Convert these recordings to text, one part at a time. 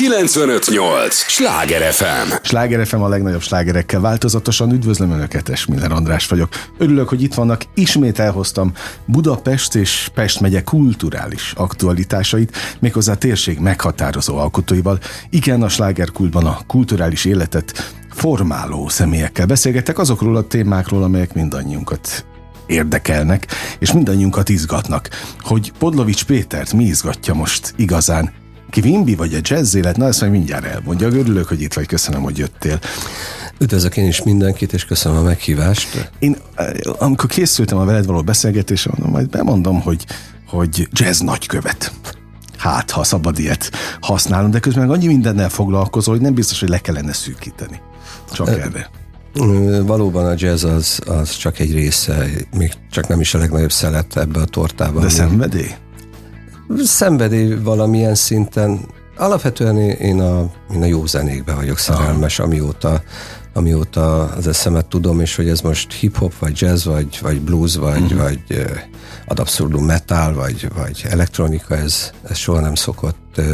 958! Sláger FM! Sláger FM a legnagyobb slágerekkel változatosan. Üdvözlöm Önöket, Esmiller András vagyok. Örülök, hogy itt vannak. Ismét elhoztam Budapest és Pest megye kulturális aktualitásait, méghozzá a térség meghatározó alkotóival. Igen, a slágerkultban a kulturális életet formáló személyekkel beszélgetek azokról a témákról, amelyek mindannyiunkat érdekelnek, és mindannyiunkat izgatnak. Hogy Podlovics Pétert mi izgatja most igazán? Ki Wimby vagy a jazz élet? Na, ezt majd mindjárt elmondja. Örülök, hogy itt vagy, köszönöm, hogy jöttél. Üdvözlök én is mindenkit, és köszönöm a meghívást. Én, eh, amikor készültem a veled való beszélgetésre, mondom, majd bemondom, hogy, hogy jazz nagykövet. Hát, ha szabad ilyet használom, de közben meg annyi mindennel foglalkozol, hogy nem biztos, hogy le kellene szűkíteni. Csak e, erre. Valóban a jazz az, az csak egy része, még csak nem is a legnagyobb szelet ebbe a tortában. De szenvedély? Szenvedély valamilyen szinten. Alapvetően én a, én a jó zenékbe vagyok szerelmes, amióta, amióta az eszemet tudom, és hogy ez most hip-hop, vagy jazz, vagy, vagy blues, vagy, uh-huh. vagy ad abszurdum metal, vagy, vagy elektronika, ez, ez soha nem szokott uh,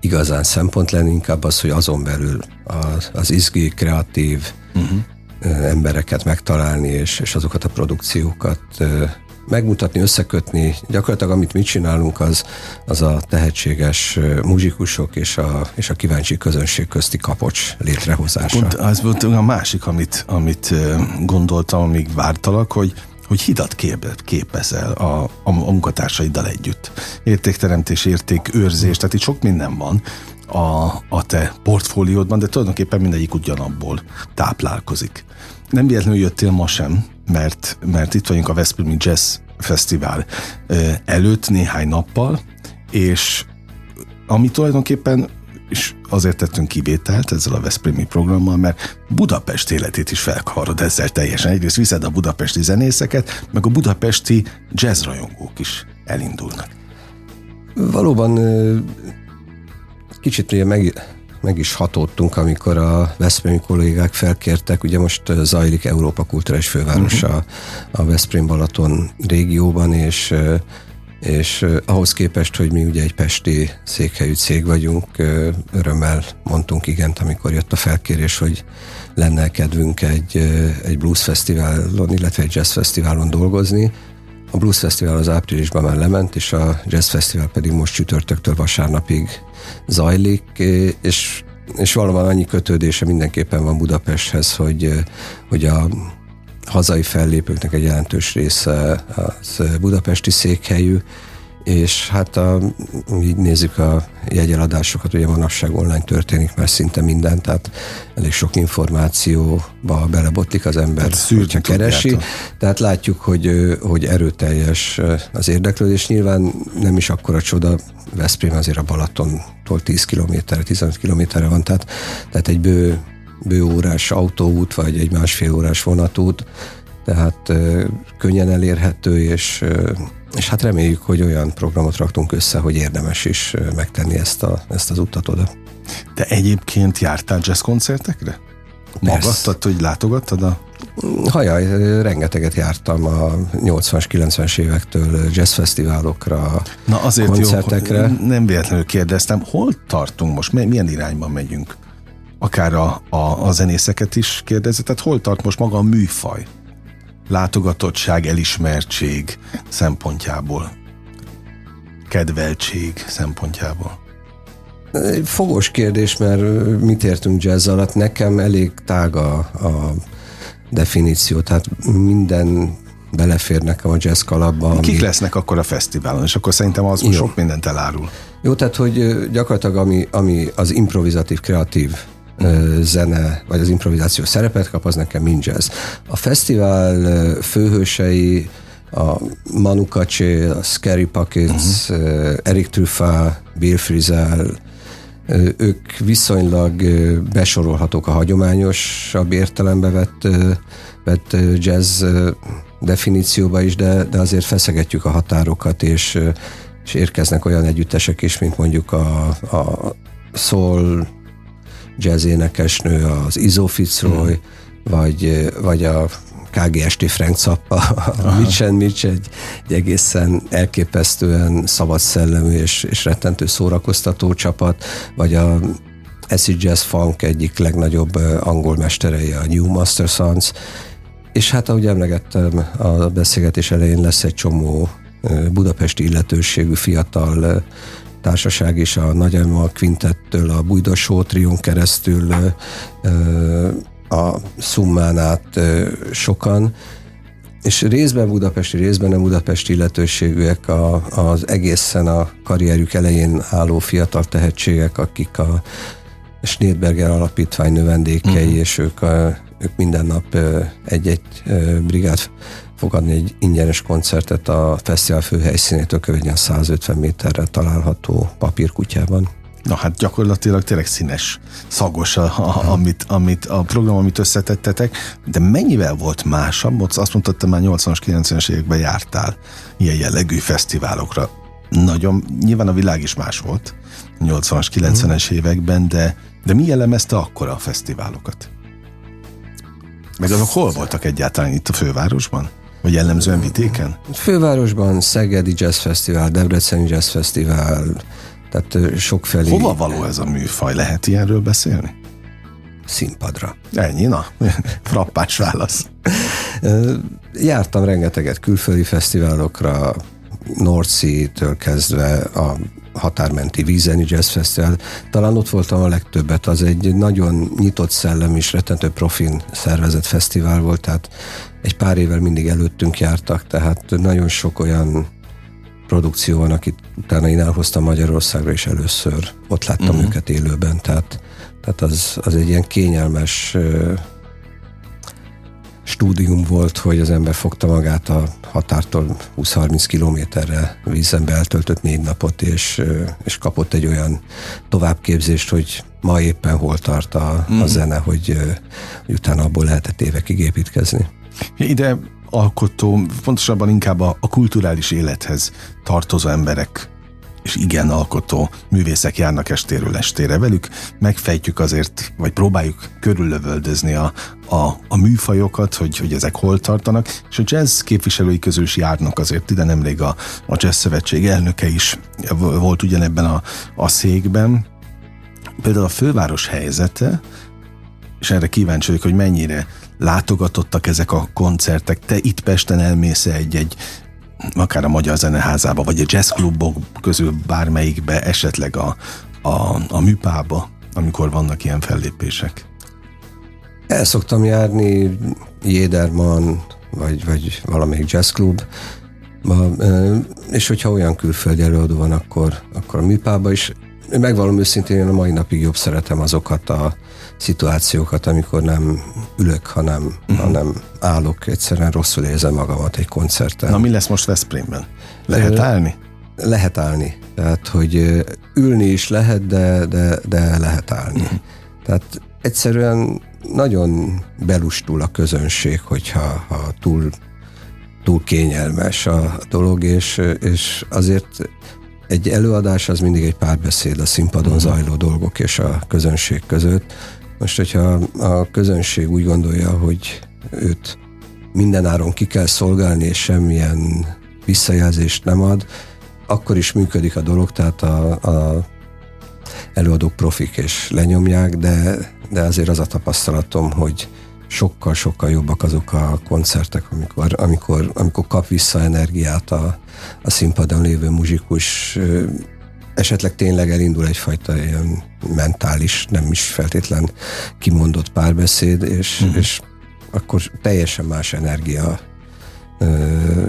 igazán szempont lenni, inkább az, hogy azon belül az, az izgi, kreatív uh-huh. uh, embereket megtalálni, és, és azokat a produkciókat uh, megmutatni, összekötni. Gyakorlatilag amit mi csinálunk, az, az a tehetséges muzsikusok és a, és a kíváncsi közönség közti kapocs létrehozása. Pont az volt a másik, amit, amit gondoltam, amíg vártalak, hogy hogy hidat képezel a, a, a munkatársaiddal együtt. Értékteremtés, értékőrzés, tehát itt sok minden van a, a te portfóliódban, de tulajdonképpen mindegyik ugyanabból táplálkozik. Nem véletlenül jöttél ma sem, mert, mert itt vagyunk a Veszprémi Jazz Fesztivál előtt néhány nappal, és ami tulajdonképpen és azért tettünk kivételt ezzel a Veszprémi programmal, mert Budapest életét is felkavarod ezzel teljesen. Egyrészt viszed a budapesti zenészeket, meg a budapesti jazzrajongók is elindulnak. Valóban kicsit ugye meg, meg is hatódtunk, amikor a Veszprémi kollégák felkértek, ugye most zajlik Európa kulturális fővárosa uh-huh. a Veszprém-Balaton régióban, és és ahhoz képest, hogy mi ugye egy pesti székhelyű cég vagyunk, örömmel mondtunk igent, amikor jött a felkérés, hogy lenne kedvünk egy, egy blues fesztiválon, illetve egy jazz fesztiválon dolgozni. A blues fesztivál az áprilisban már lement, és a jazz fesztivál pedig most csütörtöktől vasárnapig zajlik, és, és valóban annyi kötődése mindenképpen van Budapesthez, hogy, hogy a hazai fellépőknek egy jelentős része az budapesti székhelyű, és hát a, így nézzük a jegyeladásokat, ugye manapság online történik már szinte minden, tehát elég sok információba belebotlik az ember, hát hogyha keresi. Tehát látjuk, hogy, hogy erőteljes az érdeklődés. Nyilván nem is akkora csoda, Veszprém azért a Balatontól 10 km, 15 kilométerre van, tehát, tehát egy bő bőórás autóút, vagy egy másfél órás vonatút, tehát könnyen elérhető, és, és hát reméljük, hogy olyan programot raktunk össze, hogy érdemes is megtenni ezt, a, ezt az utat oda. De egyébként jártál jazz koncertekre? Magadtad, hogy látogattad a Hajaj, rengeteget jártam a 80-as, 90-es évektől jazzfesztiválokra, Na azért koncertekre. Jó, nem véletlenül kérdeztem, hol tartunk most, milyen irányban megyünk? akár a, a, a zenészeket is kérdezi, tehát hol tart most maga a műfaj? Látogatottság, elismertség szempontjából, kedveltség szempontjából. Fogos kérdés, mert mit értünk jazz alatt? Nekem elég tága a definíció, tehát minden belefér nekem a jazz kalapba. Ami... Kik lesznek akkor a fesztiválon, és akkor szerintem az Jó. sok mindent elárul. Jó, tehát hogy gyakorlatilag ami, ami az improvizatív, kreatív zene, vagy az improvizáció szerepet kap, az nekem mind jazz. A fesztivál főhősei a Manu Katché, a Scary Pockets, uh-huh. Eric Truffat, Bill Frisell, ők viszonylag besorolhatók a hagyományosabb értelembe vett, vett jazz definícióba is, de, de azért feszegetjük a határokat, és, és érkeznek olyan együttesek is, mint mondjuk a, a soul jazz énekesnő, az Izo Fitzroy, mm. vagy, vagy a KGST Frank Zappa, a Mitch and Mitch egy, egy egészen elképesztően szabad szellemű és, és rettentő szórakoztató csapat, vagy a acid jazz funk egyik legnagyobb angol mesterei, a New Master Sons, és hát ahogy emlegettem, a beszélgetés elején lesz egy csomó budapesti illetőségű fiatal társaság is, a Nagy Emma Quintettől, a Bújdosó Trion keresztül a Szummán át sokan, és részben budapesti, részben nem budapesti illetőségűek a, az egészen a karrierjük elején álló fiatal tehetségek, akik a Schneidberger alapítvány növendékei, uh-huh. és ők, a, ők minden nap egy-egy brigád fogadni egy ingyenes koncertet a fesztivál főhelyszínétől kövényen 150 méterre található papírkutyában. Na hát gyakorlatilag tényleg színes, szagos, a, a, amit, amit a program, amit összetettetek, de mennyivel volt másabb? Ott azt mondtad, te már 80-as, 90-es években jártál ilyen jellegű fesztiválokra. Nagyon, nyilván a világ is más volt 80-as, 90-es mm. években, de, de mi jellemezte akkor a fesztiválokat? Meg azok hol voltak egyáltalán itt a fővárosban? Vagy jellemzően vitéken? Fővárosban Szegedi Jazz Fesztivál, Debreceni Jazz Fesztivál, tehát sokfelé. Hova való ez a műfaj? Lehet ilyenről beszélni? Színpadra. Ennyi, na, frappás válasz. Jártam rengeteget külföldi fesztiválokra, Norci-től kezdve a határmenti Vízeni Jazz Festival. Talán ott voltam a legtöbbet, az egy nagyon nyitott szellem és rettentő profin szervezett fesztivál volt, tehát egy pár évvel mindig előttünk jártak, tehát nagyon sok olyan produkció van, akit utána én elhoztam Magyarországra, és először ott láttam uh-huh. őket élőben, tehát, tehát az, az egy ilyen kényelmes stúdium volt, hogy az ember fogta magát a határtól 20-30 kilométerre vízembe eltöltött négy napot, és, és kapott egy olyan továbbképzést, hogy ma éppen hol tart a, mm. a mhm. zene, hogy, hogy utána abból lehetett évekig építkezni. Ide alkotó, pontosabban inkább a, a kulturális élethez tartozó emberek és igen alkotó művészek járnak estéről estére velük, megfejtjük azért, vagy próbáljuk körüllövöldözni a, a, a műfajokat, hogy, hogy ezek hol tartanak, és a jazz képviselői közül is járnak azért, ide nemrég a, a Jazz Szövetség elnöke is volt ugyanebben a, a székben. Például a főváros helyzete, és erre kíváncsi vagyok, hogy mennyire látogatottak ezek a koncertek. Te itt Pesten elmész egy-egy akár a Magyar Zeneházába, vagy a jazzklubok közül bármelyikbe, esetleg a, a, a műpába, amikor vannak ilyen fellépések? El szoktam járni Jéderman, vagy, vagy valamelyik jazzklub, és hogyha olyan külföldi előadó van, akkor, akkor a műpába is. Megvalom őszintén, én a mai napig jobb szeretem azokat a szituációkat, amikor nem ülök, hanem, uh-huh. hanem állok, egyszerűen rosszul érzem magamat egy koncerten. Na mi lesz most Veszprémben? Lehet állni? Lehet állni. Tehát, hogy ülni is lehet, de, de, de lehet állni. Uh-huh. Tehát egyszerűen nagyon belustul a közönség, hogyha ha túl, túl kényelmes a dolog, és, és azért egy előadás az mindig egy párbeszéd a színpadon uh-huh. zajló dolgok és a közönség között. Most, hogyha a közönség úgy gondolja, hogy őt mindenáron ki kell szolgálni, és semmilyen visszajelzést nem ad, akkor is működik a dolog, tehát a, a előadók profik és lenyomják, de, de azért az a tapasztalatom, hogy sokkal-sokkal jobbak azok a koncertek, amikor, amikor, amikor kap vissza energiát a, a színpadon lévő muzsikus, esetleg tényleg elindul egyfajta ilyen mentális, nem is feltétlen kimondott párbeszéd, és, uh-huh. és akkor teljesen más energia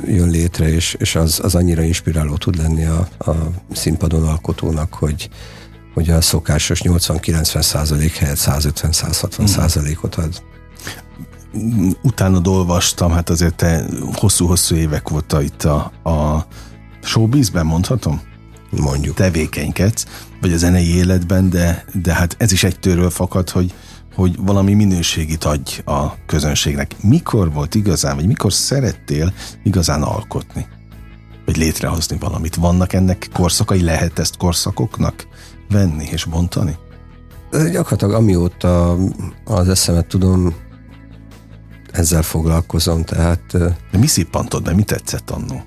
jön létre, és, és az, az annyira inspiráló tud lenni a, a színpadon alkotónak, hogy, hogy a szokásos 80-90 százalék helyett 150-160 mhm. százalékot ad. Utána olvastam, hát azért te hosszú-hosszú évek volt itt a, a showbizben, mondhatom? mondjuk. tevékenykedsz, vagy a zenei életben, de, de hát ez is egy tőről fakad, hogy, hogy valami minőségit adj a közönségnek. Mikor volt igazán, vagy mikor szerettél igazán alkotni? Vagy létrehozni valamit? Vannak ennek korszakai? Lehet ezt korszakoknak venni és bontani? Gyakorlatilag amióta az eszemet tudom, ezzel foglalkozom, tehát... De mi szippantod be, mi tetszett annó?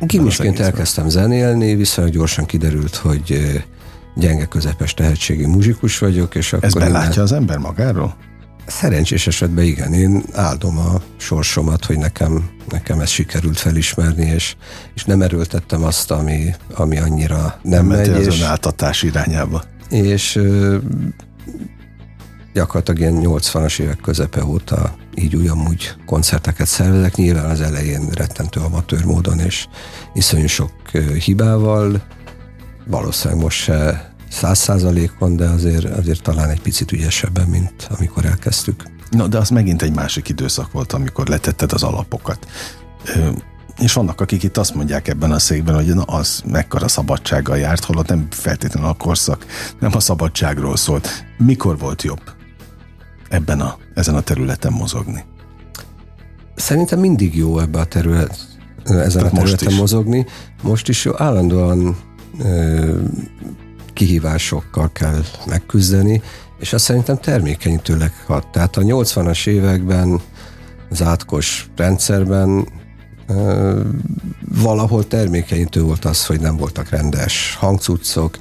Gimisként elkezdtem zenélni, viszonylag gyorsan kiderült, hogy gyenge közepes tehetségi muzsikus vagyok, és akkor... Ez belátja az ember magáról? Szerencsés esetben igen, én áldom a sorsomat, hogy nekem, nekem ez sikerült felismerni, és, és nem erőltettem azt, ami, ami annyira nem, nem megy. az és, önáltatás irányába. És gyakorlatilag ilyen 80-as évek közepe óta így úgy amúgy koncerteket szervezek, nyilván az elején rettentő amatőr módon, és iszonyú sok hibával, valószínűleg most se száz százalékon, de azért, azért talán egy picit ügyesebben, mint amikor elkezdtük. Na, de az megint egy másik időszak volt, amikor letetted az alapokat. Ö, és vannak, akik itt azt mondják ebben a székben, hogy na, az mekkora szabadsággal járt, holott nem feltétlenül a korszak, nem a szabadságról szólt. Mikor volt jobb ebben a, ezen a területen mozogni? Szerintem mindig jó ebbe a terület, ezen Tehát a területen most mozogni. Most is jó, állandóan ö, kihívásokkal kell megküzdeni, és azt szerintem termékenyítőleg hat. Tehát a 80-as években az átkos rendszerben ö, valahol termékenyítő volt az, hogy nem voltak rendes hangcuccok,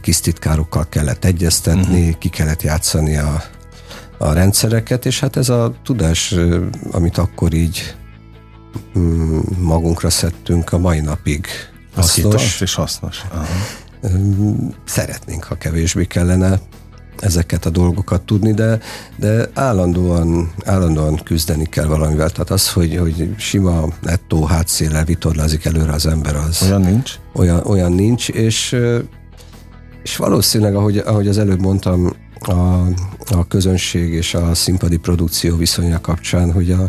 kis titkárokkal kellett egyeztetni, uh-huh. ki kellett játszani a, a rendszereket, és hát ez a tudás, amit akkor így mm, magunkra szedtünk, a mai napig hasznos. és hasznos. Aha. Szeretnénk, ha kevésbé kellene ezeket a dolgokat tudni, de, de állandóan, állandóan küzdeni kell valamivel. Tehát az, hogy, hogy sima nettó hátszéllel vitorlázik előre az ember, az... Olyan nincs? Olyan, olyan nincs, és, és valószínűleg, ahogy, ahogy az előbb mondtam, a, a közönség és a színpadi produkció viszonya kapcsán, hogy a,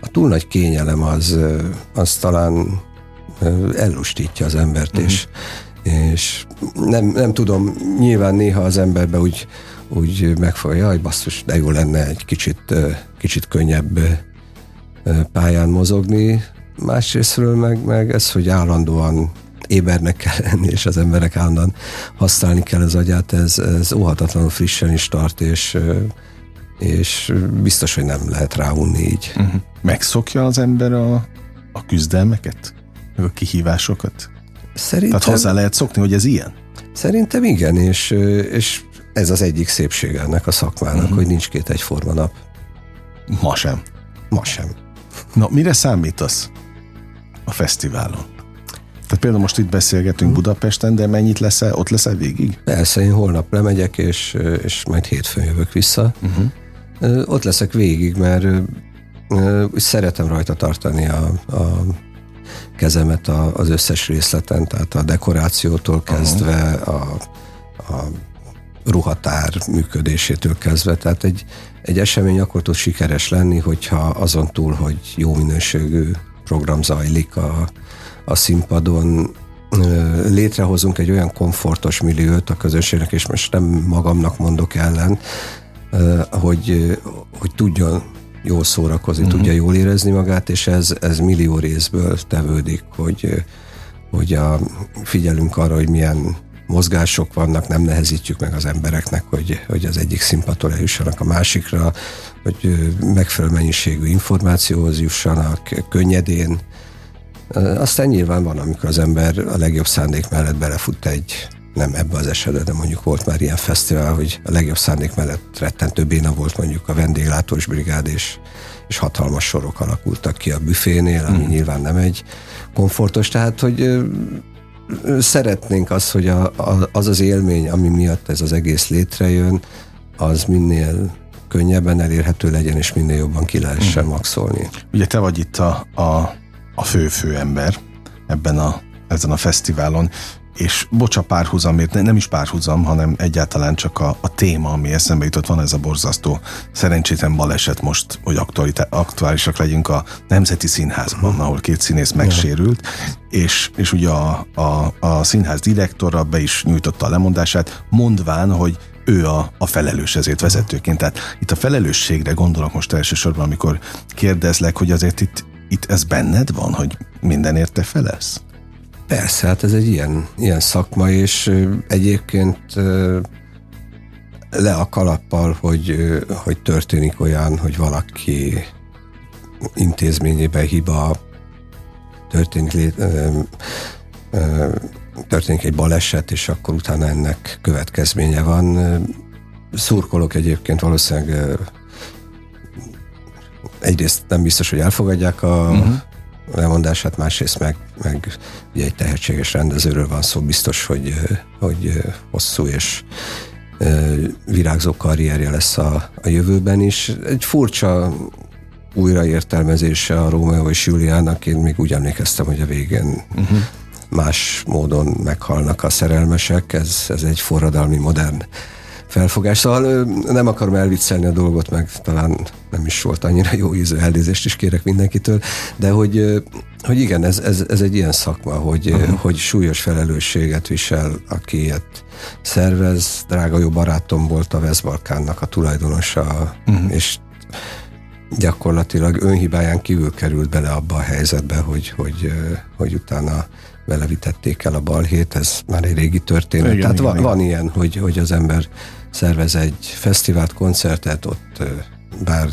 a túl nagy kényelem az, az talán ellustítja az embert, uh-huh. és, és nem, nem tudom, nyilván néha az emberbe úgy, úgy megfogja, jaj, basszus, de jó lenne egy kicsit, kicsit könnyebb pályán mozogni. Másrésztről meg, meg ez, hogy állandóan ébernek kell lenni, és az emberek állandóan használni kell az agyát, ez, ez óhatatlanul frissen is tart, és, és biztos, hogy nem lehet ráunni így. Uh-huh. Megszokja az ember a, a küzdelmeket? Meg a kihívásokat? Szerintem... Tehát hozzá lehet szokni, hogy ez ilyen? Szerintem igen, és, és ez az egyik szépsége ennek a szakmának, uh-huh. hogy nincs két egyforma nap. Ma sem. Ma sem. Na, mire számítasz a fesztiválon? Tehát például most itt beszélgetünk uh-huh. Budapesten, de mennyit leszel, ott leszel végig? Persze, én holnap lemegyek, és, és majd hétfőn jövök vissza. Uh-huh. Ott leszek végig, mert szeretem rajta tartani a, a kezemet az összes részleten, tehát a dekorációtól kezdve a, a ruhatár működésétől kezdve. Tehát egy, egy esemény akkor tud sikeres lenni, hogyha azon túl, hogy jó minőségű program zajlik a, a színpadon, létrehozunk egy olyan komfortos milliót a közönségnek, és most nem magamnak mondok ellen, hogy, hogy tudjon jól szórakozni, uh-huh. tudja jól érezni magát, és ez, ez millió részből tevődik, hogy, hogy a, figyelünk arra, hogy milyen mozgások vannak, nem nehezítjük meg az embereknek, hogy, hogy az egyik színpadtól eljussanak a másikra, hogy megfelelő mennyiségű információhoz jussanak könnyedén. Aztán nyilván van, amikor az ember a legjobb szándék mellett belefut egy nem ebbe az esetben, de mondjuk volt már ilyen fesztivál, hogy a legjobb szándék mellett rettentő béna volt mondjuk a vendéglátós brigád, és, és hatalmas sorok alakultak ki a büfénél, ami mm. nyilván nem egy komfortos, tehát hogy szeretnénk azt, hogy a, a, az az élmény, ami miatt ez az egész létrejön, az minél könnyebben elérhető legyen, és minél jobban ki lehessen mm. maxolni. Ugye te vagy itt a, a, a fő-fő ember ebben a, ezen a fesztiválon és bocsa párhuzamért, nem is párhuzam, hanem egyáltalán csak a, a téma, ami eszembe jutott, van ez a borzasztó szerencsétlen baleset most, hogy aktuálisak legyünk a Nemzeti Színházban, uh-huh. ahol két színész megsérült, és, és ugye a, a, a színház direktora be is nyújtotta a lemondását, mondván, hogy ő a, a felelős ezért vezetőként. Tehát itt a felelősségre gondolok most elsősorban, amikor kérdezlek, hogy azért itt, itt ez benned van, hogy mindenért te felelsz? Persze, hát ez egy ilyen, ilyen szakma, és egyébként le a kalappal, hogy, hogy történik olyan, hogy valaki intézményében hiba történik, történik egy baleset, és akkor utána ennek következménye van. Szurkolok egyébként valószínűleg egyrészt nem biztos, hogy elfogadják a uh-huh. lemondását, másrészt meg, meg ugye egy tehetséges rendezőről van szó, biztos, hogy, hogy hosszú és virágzó karrierje lesz a, a jövőben is. Egy furcsa újraértelmezése a Rómeó és Juliának, én még úgy emlékeztem, hogy a végén uh-huh. más módon meghalnak a szerelmesek, ez, ez egy forradalmi modern felfogás. Szóval nem akarom elviccelni a dolgot, meg talán nem is volt annyira jó ízű, elnézést is kérek mindenkitől, de hogy, hogy igen, ez, ez, ez egy ilyen szakma, hogy, uh-huh. hogy súlyos felelősséget visel, aki ilyet szervez. Drága jó barátom volt a Veszbalkánnak a tulajdonosa, uh-huh. és gyakorlatilag önhibáján kívül került bele abba a helyzetbe, hogy, hogy, hogy utána belevitették el a balhét, ez már egy régi történet. Igen, Tehát igen, van, igen. van ilyen, hogy, hogy az ember szervez egy fesztivált, koncertet, ott bár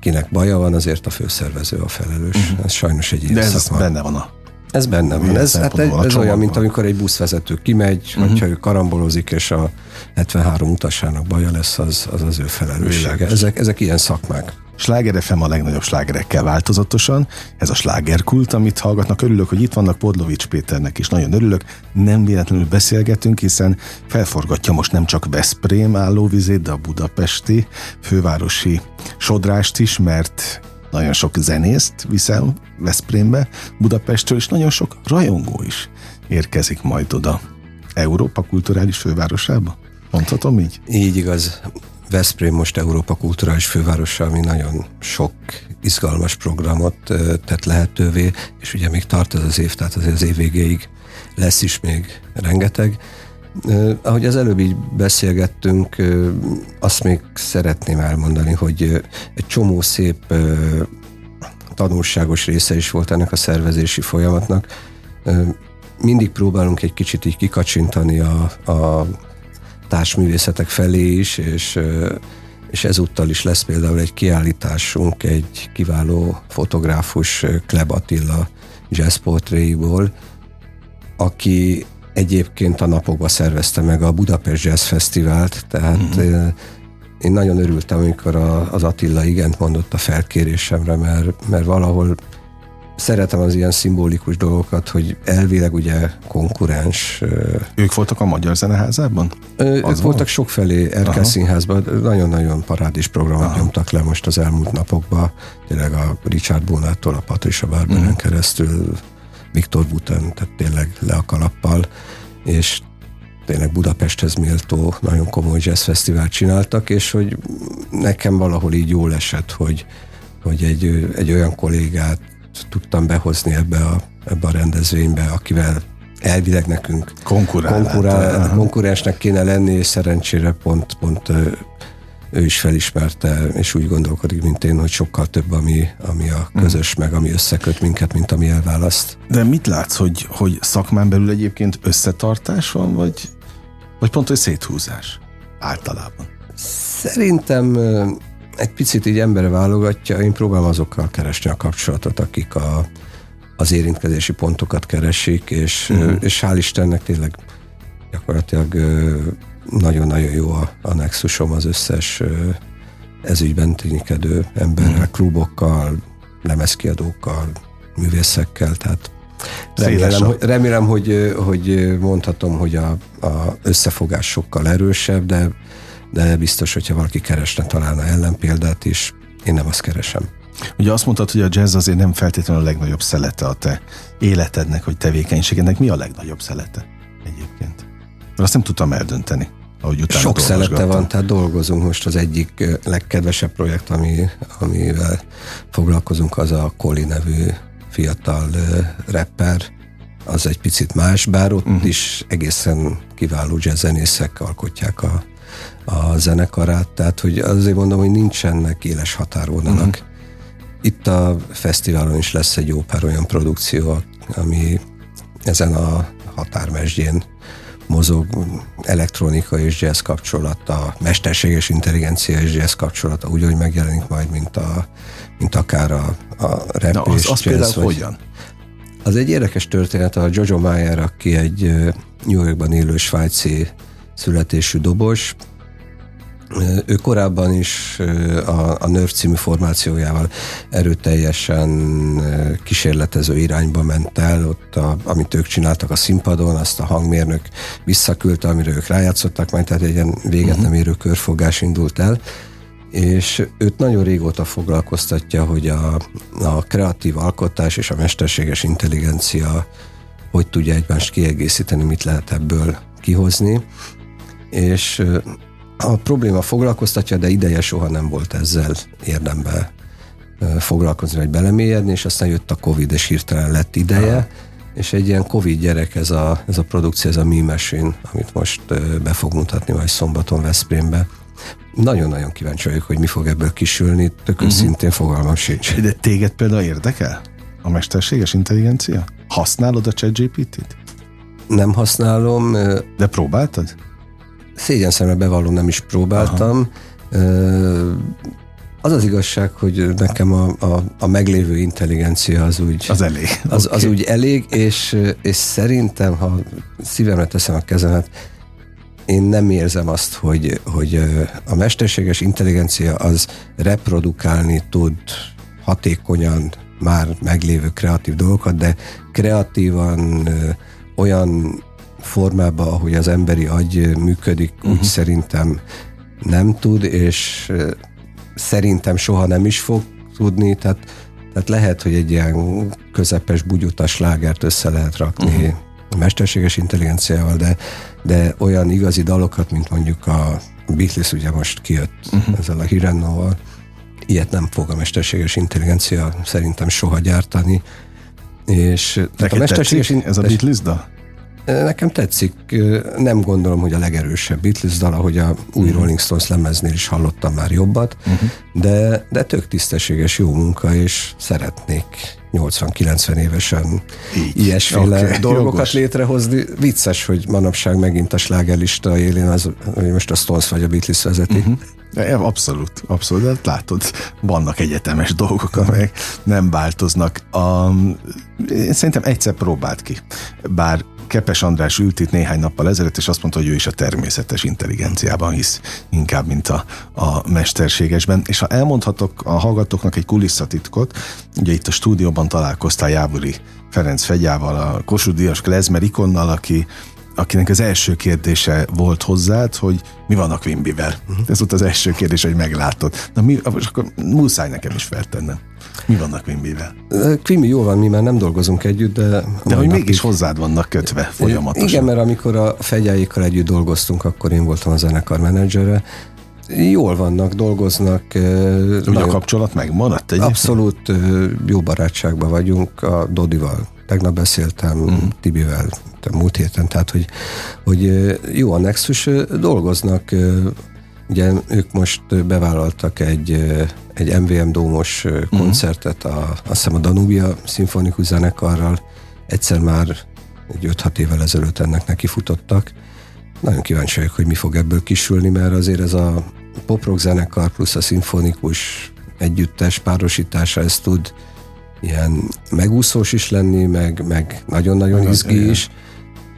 kinek baja van, azért a főszervező a felelős. Uh-huh. Ez sajnos egy ilyen De ez szakma. benne van a ez benne van. Ez, hát ez, ez olyan, mint amikor egy buszvezető kimegy, uh-huh. hogyha ő karambolozik, és a 73 utasának baja lesz, az az, az ő felelőssége. Ezek, ezek ilyen szakmák. Sláger FM a legnagyobb slágerekkel változatosan. Ez a slágerkult, amit hallgatnak. Örülök, hogy itt vannak Podlovics Péternek is. Nagyon örülök. Nem véletlenül beszélgetünk, hiszen felforgatja most nem csak Veszprém állóvizét, de a budapesti fővárosi sodrást is, mert nagyon sok zenészt viszel Veszprémbe, Budapestről, és nagyon sok rajongó is érkezik majd oda. Európa kulturális fővárosába? Mondhatom így? Így igaz. Veszprém most Európa kulturális fővárosa, ami nagyon sok izgalmas programot tett lehetővé, és ugye még tart ez az év, tehát azért az év végéig lesz is még rengeteg. Ahogy az előbb így beszélgettünk, azt még szeretném elmondani, hogy egy csomó szép tanulságos része is volt ennek a szervezési folyamatnak. Mindig próbálunk egy kicsit így kikacsintani a, a társművészetek felé is, és, és ezúttal is lesz például egy kiállításunk egy kiváló fotográfus Kleb Attila jazzportréiból, aki egyébként a napokban szervezte meg a Budapest Jazz Fesztivált, tehát mm-hmm. én nagyon örültem, amikor a, az Attila igent mondott a felkérésemre, mert, mert valahol szeretem az ilyen szimbolikus dolgokat, hogy elvileg ugye konkurens. Ők voltak a Magyar Zeneházában? Ők az voltak sokfelé Erkel Színházban, nagyon-nagyon parádés programot Aha. nyomtak le most az elmúlt napokban, tényleg a Richard Bonától a Patricia Barberen mm. keresztül Viktor Buten, tehát tényleg le a kalappal, és tényleg Budapesthez méltó, nagyon komoly jazzfesztivált csináltak, és hogy nekem valahol így jól esett, hogy, hogy egy, egy olyan kollégát tudtam behozni ebbe a, ebbe a rendezvénybe, akivel elvileg nekünk konkurál, konkurensnek kéne lenni, és szerencsére pont, pont ő is felismerte, és úgy gondolkodik, mint én, hogy sokkal több, ami, ami a mhm. közös, meg ami összeköt minket, mint ami elválaszt. De mit látsz, hogy, hogy szakmán belül egyébként összetartás van, vagy, vagy pont, hogy széthúzás általában? Szerintem egy picit így embere válogatja, én próbálom azokkal keresni a kapcsolatot, akik a, az érintkezési pontokat keresik, és, mm. és hál' Istennek tényleg gyakorlatilag nagyon-nagyon jó a, a nexusom az összes ezügyben ténykedő emberrel, mm. klubokkal, lemezkiadókkal, művészekkel, tehát remélem, remélem hogy, hogy mondhatom, hogy a, a összefogás sokkal erősebb, de, de biztos, hogyha valaki keresne, találna ellenpéldát is, én nem azt keresem. Ugye azt mondtad, hogy a jazz azért nem feltétlenül a legnagyobb szelete a te életednek, vagy tevékenységednek. Mi a legnagyobb szelete egyébként? Mert azt nem tudtam eldönteni ahogy utána Sok szelete van, tehát dolgozunk most az egyik legkedvesebb projekt, ami, amivel foglalkozunk, az a Koli nevű fiatal rapper, az egy picit más, bár ott uh-huh. is egészen kiváló jazzzenészek alkotják a, a zenekarát, tehát hogy azért mondom, hogy nincsenek éles határvonalak. Uh-huh. Itt a fesztiválon is lesz egy jó pár olyan produkció, ami ezen a határmesdjén mozog elektronika és jazz kapcsolata, mesterséges intelligencia és jazz kapcsolata úgy, hogy megjelenik majd, mint, a, mint akár a, a rap Na, és az, az jazz, például vagy, hogyan? Az egy érdekes történet, a Jojo Mayer, aki egy New Yorkban élő svájci születésű dobos, ő korábban is a, a Nerv című formációjával erőteljesen kísérletező irányba ment el, ott a, amit ők csináltak a színpadon, azt a hangmérnök visszaküldte, amire ők rájátszottak, majd tehát egy ilyen véget nem érő körfogás indult el, és őt nagyon régóta foglalkoztatja, hogy a, a kreatív alkotás és a mesterséges intelligencia hogy tudja egymást kiegészíteni, mit lehet ebből kihozni, és a probléma foglalkoztatja, de ideje soha nem volt ezzel érdembe foglalkozni, vagy belemélyedni, és aztán jött a Covid, és hirtelen lett ideje, Aha. és egy ilyen Covid gyerek ez a, ez a produkció, ez a Meme Machine, amit most be fog mutatni majd szombaton Veszprémbe. Nagyon-nagyon kíváncsi vagyok, hogy mi fog ebből kisülni, tök uh-huh. szintén fogalmam sincs. De téged például érdekel a mesterséges intelligencia? Használod a ChatGPT-t? Nem használom. De próbáltad? Szégyen szemre bevallom, nem is próbáltam. Aha. Az az igazság, hogy nekem a, a, a meglévő intelligencia az úgy... Az elég. Az, okay. az úgy elég, és, és szerintem, ha szívemre teszem a kezemet, én nem érzem azt, hogy, hogy a mesterséges intelligencia az reprodukálni tud hatékonyan már meglévő kreatív dolgokat, de kreatívan olyan formában, ahogy az emberi agy működik, uh-huh. úgy mhm. szerintem nem tud, és szerintem soha nem is fog tudni, tehát, tehát lehet, hogy egy ilyen közepes bugyutas lágert össze lehet rakni uh-huh. a mesterséges intelligenciával, de, de olyan igazi dalokat, mint mondjuk a Beatles ugye most kijött uh-huh. ezzel a Hirennóval, ilyet nem fog a mesterséges intelligencia szerintem soha gyártani. És a mesterséges in- ez a Beatles dal? Nekem tetszik, nem gondolom, hogy a legerősebb Beatles dal, ahogy a új uh-huh. Rolling Stones lemeznél is hallottam már jobbat, uh-huh. de, de tök tisztességes, jó munka, és szeretnék 80-90 évesen Így. ilyesféle okay, dolgokat jogos. létrehozni. Vicces, hogy manapság megint a slágerlista élén az, hogy most a Stones vagy a Beatles vezeti. Uh-huh. De abszolút, abszolút, de látod, vannak egyetemes dolgok, amelyek nem változnak. A, én szerintem egyszer próbált ki, bár Kepes András ült itt néhány nappal ezelőtt, és azt mondta, hogy ő is a természetes intelligenciában hisz, inkább, mint a, a mesterségesben. És ha elmondhatok a hallgatóknak egy kulisszatitkot, ugye itt a stúdióban találkoztál Jávori Ferenc Fegyával, a Kossuth Díjas Klezmer ikonnal, aki akinek az első kérdése volt hozzád, hogy mi van a Quimbivel. Uh-huh. Ez volt az első kérdés, hogy meglátod. Na mi, akkor muszáj nekem is feltennem. Mi van a Quimbivel? Quimby jó van, mi már nem dolgozunk együtt, de... De hogy mégis is hozzád vannak kötve folyamatosan. Igen, mert amikor a fegyáikkal együtt dolgoztunk, akkor én voltam a zenekar menedzsere, jól vannak, dolgoznak. Ugye nagyon, a kapcsolat megmaradt egy Abszolút jó barátságban vagyunk a Dodival. Tegnap beszéltem uh-huh. Tibivel múlt héten, tehát hogy, hogy jó a Nexus, dolgoznak, ugye ők most bevállaltak egy, egy MVM Dómos uh-huh. koncertet, a, azt hiszem a Danubia szimfonikus zenekarral, egyszer már egy 5-6 évvel ezelőtt ennek neki futottak. Nagyon kíváncsi vagyok, hogy mi fog ebből kisülni, mert azért ez a poprock zenekar plusz a szimfonikus együttes párosítása, ez tud ilyen megúszós is lenni, meg, meg nagyon-nagyon izgi is.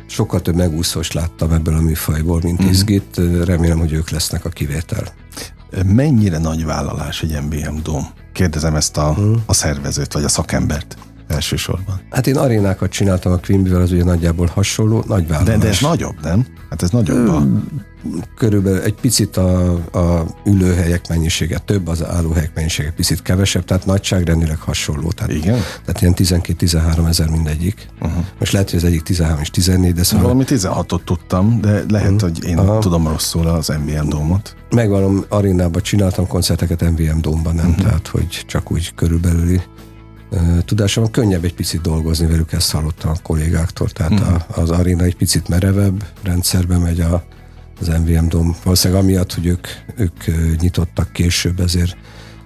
Sokkal több megúszós láttam ebből a műfajból, mint mm. izgit. Remélem, hogy ők lesznek a kivétel. Mennyire nagy vállalás egy MBM Dom? Kérdezem ezt a, mm. a szervezőt, vagy a szakembert elsősorban. Hát én arénákat csináltam a Quimbyvel, az ugye nagyjából hasonló, nagy vállalás. De, de ez nagyobb, nem? Hát ez nagyobb a... Körülbelül egy picit a, a ülőhelyek mennyisége több, az állóhelyek mennyisége picit kevesebb, tehát nagyságrendileg hasonló. Tehát, Igen? Tehát ilyen 12-13 ezer mindegyik. Uh-huh. Most lehet, hogy az egyik 13 és 14, de szóval... Valami 16-ot tudtam, de lehet, uh-huh. hogy én uh-huh. tudom rosszul az MVM Dómot. Megvalom, arénában csináltam koncerteket MVM Dómban, nem? Uh-huh. Tehát, hogy csak úgy körülbelüli tudásom, könnyebb egy picit dolgozni velük, ezt hallottam a kollégáktól, tehát uh-huh. a, az aréna egy picit merevebb rendszerbe megy a, az MVM Dom. Valószínűleg amiatt, hogy ők, ők nyitottak később, ezért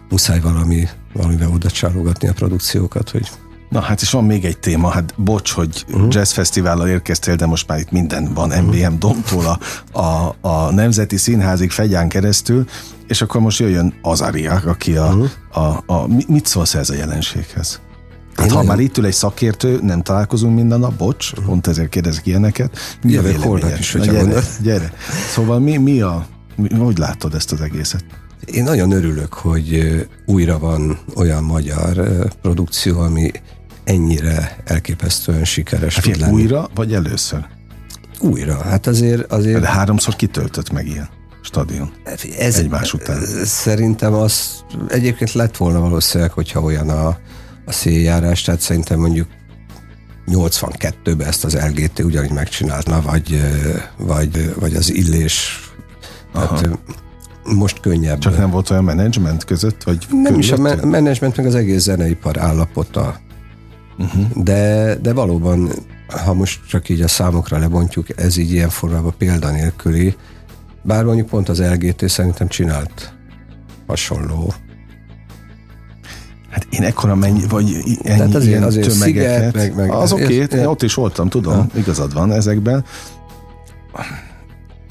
muszáj valami, valamivel oda csálogatni a produkciókat, hogy Na hát és van még egy téma, hát bocs, hogy uh-huh. jazz fesztivállal érkeztél, de most már itt minden van, MBM uh-huh. Domtól a, a, a Nemzeti Színházig fegyán keresztül, és akkor most jöjjön Azaria, aki a, uh-huh. a, a, mit szólsz ez a jelenséghez? Hát ha már itt ül egy szakértő, nem találkozunk minden nap, bocs, uh-huh. pont ezért kérdezek ilyeneket. Mi Jövök a is, hogyha gyere, gyere. Szóval mi, mi a, mi, hogy látod ezt az egészet? Én nagyon örülök, hogy újra van olyan magyar produkció, ami ennyire elképesztően sikeres hát lenni. Újra, vagy először? Újra. Hát azért... azért... De háromszor kitöltött meg ilyen stadion. Ez, egymás után. Szerintem az egyébként lett volna valószínűleg, hogyha olyan a, a széljárás, tehát szerintem mondjuk 82-ben ezt az LGT ugyanígy megcsinálna, vagy, vagy, vagy az illés. Hát, most könnyebb. Csak nem volt olyan menedzsment között? Vagy nem is a menedzsment, meg az egész zeneipar állapota. Uh-huh. De, de valóban, ha most csak így a számokra lebontjuk, ez így ilyen formában példanélküli, bár mondjuk pont az LGT szerintem csinált hasonló Hát én ekkora mennyi, vagy ennyi Tehát azért, ilyen azért tömegeket. Sziget, meg, meg, az oké, okay, én ott is voltam, tudom, ha. igazad van ezekben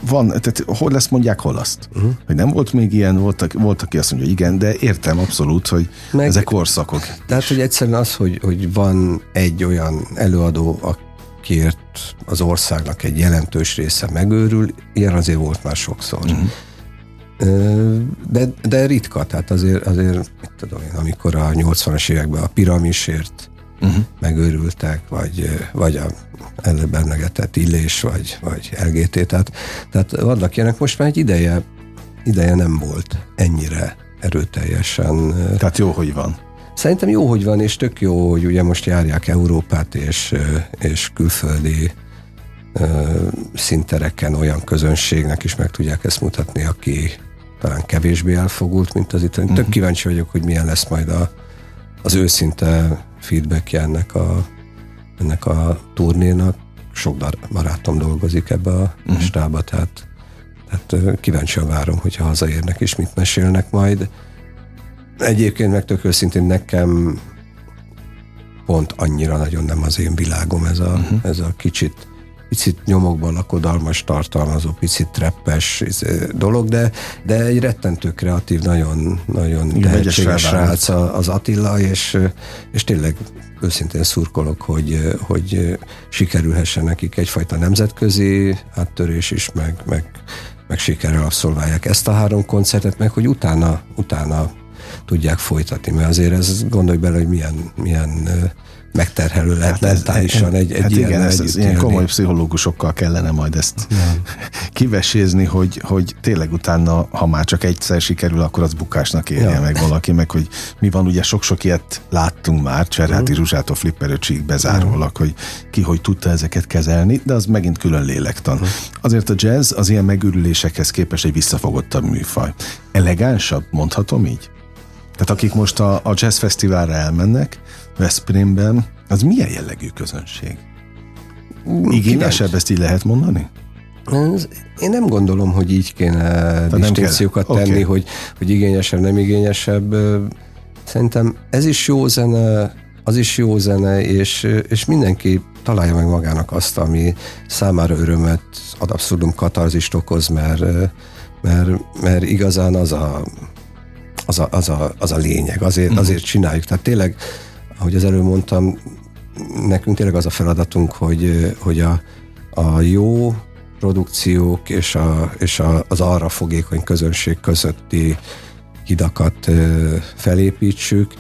van, tehát hol lesz mondják, hol azt. Uh-huh. Hogy nem volt még ilyen, voltak, volt, aki azt mondja, hogy igen, de értem abszolút, hogy Meg, ezek korszakok. Tehát, hogy egyszerűen az, hogy, hogy van egy olyan előadó, akiért az országnak egy jelentős része megőrül, ilyen azért volt már sokszor. Uh-huh. De, de ritka, tehát azért, azért mit tudom én, amikor a 80-as években a piramisért uh-huh. megőrültek, vagy, vagy a előbb emlegetett Illés, vagy, vagy LGT, tehát, tehát vannak ilyenek, most már egy ideje, ideje nem volt ennyire erőteljesen. Tehát jó, hogy van. Szerintem jó, hogy van, és tök jó, hogy ugye most járják Európát, és, és külföldi szintereken olyan közönségnek is meg tudják ezt mutatni, aki talán kevésbé elfogult, mint az itt. Uh-huh. Tök kíváncsi vagyok, hogy milyen lesz majd a, az őszinte feedbackje ennek a, ennek a turnénak. Sok barátom dolgozik ebbe a uh-huh. stába, tehát, tehát kíváncsian várom, hogyha hazaérnek és mit mesélnek majd. Egyébként meg tök őszintén nekem pont annyira nagyon nem az én világom ez a, uh-huh. ez a kicsit picit nyomokban lakodalmas, tartalmazó, picit treppes izé, dolog, de, de egy rettentő kreatív, nagyon, nagyon tehetséges srác az Attila, és, és tényleg őszintén szurkolok, hogy, hogy sikerülhessen nekik egyfajta nemzetközi áttörés is, meg, meg, meg sikerrel abszolválják ezt a három koncertet, meg hogy utána, utána tudják folytatni, mert azért ez gondolj bele, hogy milyen, milyen megterhelő lehet hát mentálisan egy, egy hát ilyen igen, ez, ez ilyen komoly pszichológusokkal kellene majd ezt ja. kivesézni, hogy, hogy tényleg utána, ha már csak egyszer sikerül, akkor az bukásnak érje ja. meg valaki, meg hogy mi van, ugye sok-sok ilyet láttunk már, Cserháti uh-huh. Zsuzsától bezárólag, hogy ki hogy tudta ezeket kezelni, de az megint külön lélektan. Uh-huh. Azért a jazz az ilyen megürülésekhez képest egy visszafogottabb műfaj. Elegánsabb, mondhatom így? Tehát akik most a, a jazz fesztiválra elmennek, Veszprémben, az milyen jellegű közönség? Igényesebb, ezt így lehet mondani? Én nem gondolom, hogy így kéne distinkciókat tenni, okay. hogy, hogy igényesebb, nem igényesebb. Szerintem ez is jó zene, az is jó zene, és, és mindenki találja meg magának azt, ami számára örömet, ad abszurdum katarzist okoz, mert, mert, mert igazán az a, az a, az a, az a lényeg, azért, mhm. azért csináljuk. Tehát tényleg ahogy az előbb mondtam, nekünk tényleg az a feladatunk, hogy, hogy a, a jó produkciók és, a, és a, az arra fogékony közönség közötti hidakat felépítsük,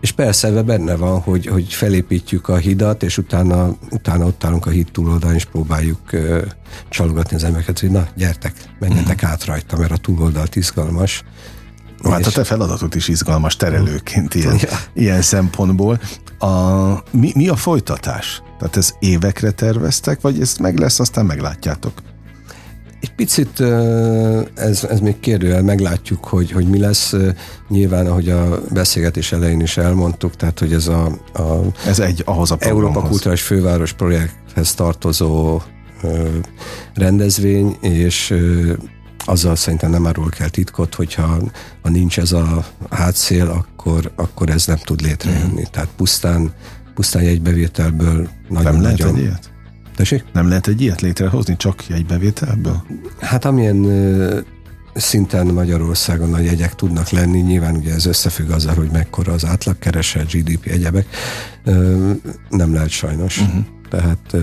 és persze ebben benne van, hogy, hogy felépítjük a hidat, és utána, utána ott állunk a híd túloldalán, és próbáljuk uh, csalogatni az embereket, hogy na, gyertek, menjetek mm. át rajta, mert a túloldalt izgalmas. Hát a te feladatod is izgalmas terelőként ilyen, ja. ilyen szempontból. A, mi, mi a folytatás? Tehát ez évekre terveztek, vagy ez meg lesz, aztán meglátjátok? Egy picit ez, ez még kérdőjel, meglátjuk, hogy, hogy mi lesz. Nyilván, ahogy a beszélgetés elején is elmondtuk, tehát hogy ez a, a ez egy ahhoz a Európa Kulturális Főváros projekthez tartozó rendezvény, és azzal szerintem nem árul kell titkot, hogyha ha nincs ez a hátszél, akkor, akkor ez nem tud létrejönni. Mm. Tehát pusztán pusztán jegybevételből nagyon Nem lehet nagyon... egy ilyet? Tessék? Nem lehet egy ilyet létrehozni, csak jegybevételből? Hát amilyen szinten Magyarországon a jegyek tudnak lenni, nyilván ugye ez összefügg azzal, hogy mekkora az átlagkereset, GDP, egyebek, nem lehet sajnos. Uh-huh. Tehát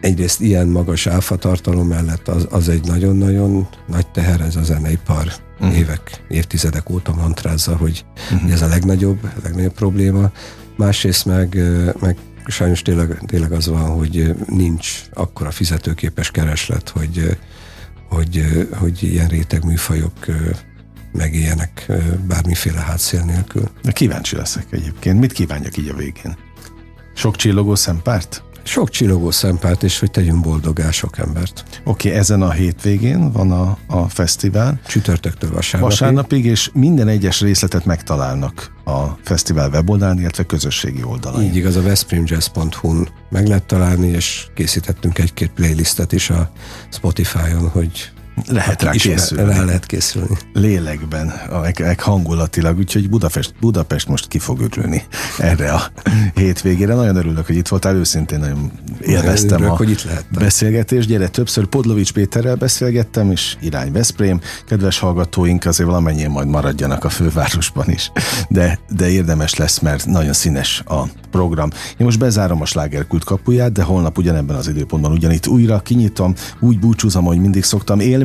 egyrészt ilyen magas áfatartalom mellett az, az egy nagyon-nagyon nagy teher, ez a zeneipar uh-huh. évek, évtizedek óta mantrázza, hogy uh-huh. ez a legnagyobb, a legnagyobb probléma. Másrészt meg, meg sajnos tényleg, tényleg az van, hogy nincs akkora fizetőképes kereslet, hogy, hogy, hogy ilyen réteg műfajok megéljenek bármiféle hátszél nélkül. De kíváncsi leszek egyébként. Mit kívánjak így a végén? Sok csillogó szempárt? Sok csillogó szempárt, és hogy tegyünk boldogá sok embert. Oké, okay, ezen a hétvégén van a, a fesztivál. Csütörtöktől vasárnapig. Vasárnapig, és minden egyes részletet megtalálnak a fesztivál weboldalán, illetve közösségi oldalán. Így igaz, a veszprémjazz.hu-n meg lehet találni, és készítettünk egy-két playlistet is a Spotify-on, hogy lehet rá készülni. Rá lehet készülni. Lélekben, meg hangulatilag, úgyhogy Budapest, Budapest most ki fog örülni erre a hétvégére. Nagyon örülök, hogy itt voltál, őszintén nagyon élveztem örülök, a hogy itt lehettem. beszélgetést. Gyere, többször Podlovics Péterrel beszélgettem, és irány Veszprém. Kedves hallgatóink, azért valamennyien majd maradjanak a fővárosban is, de, de érdemes lesz, mert nagyon színes a program. Én most bezárom a slágerkult kapuját, de holnap ugyanebben az időpontban ugyanitt újra kinyitom, úgy búcsúzom, hogy mindig szoktam,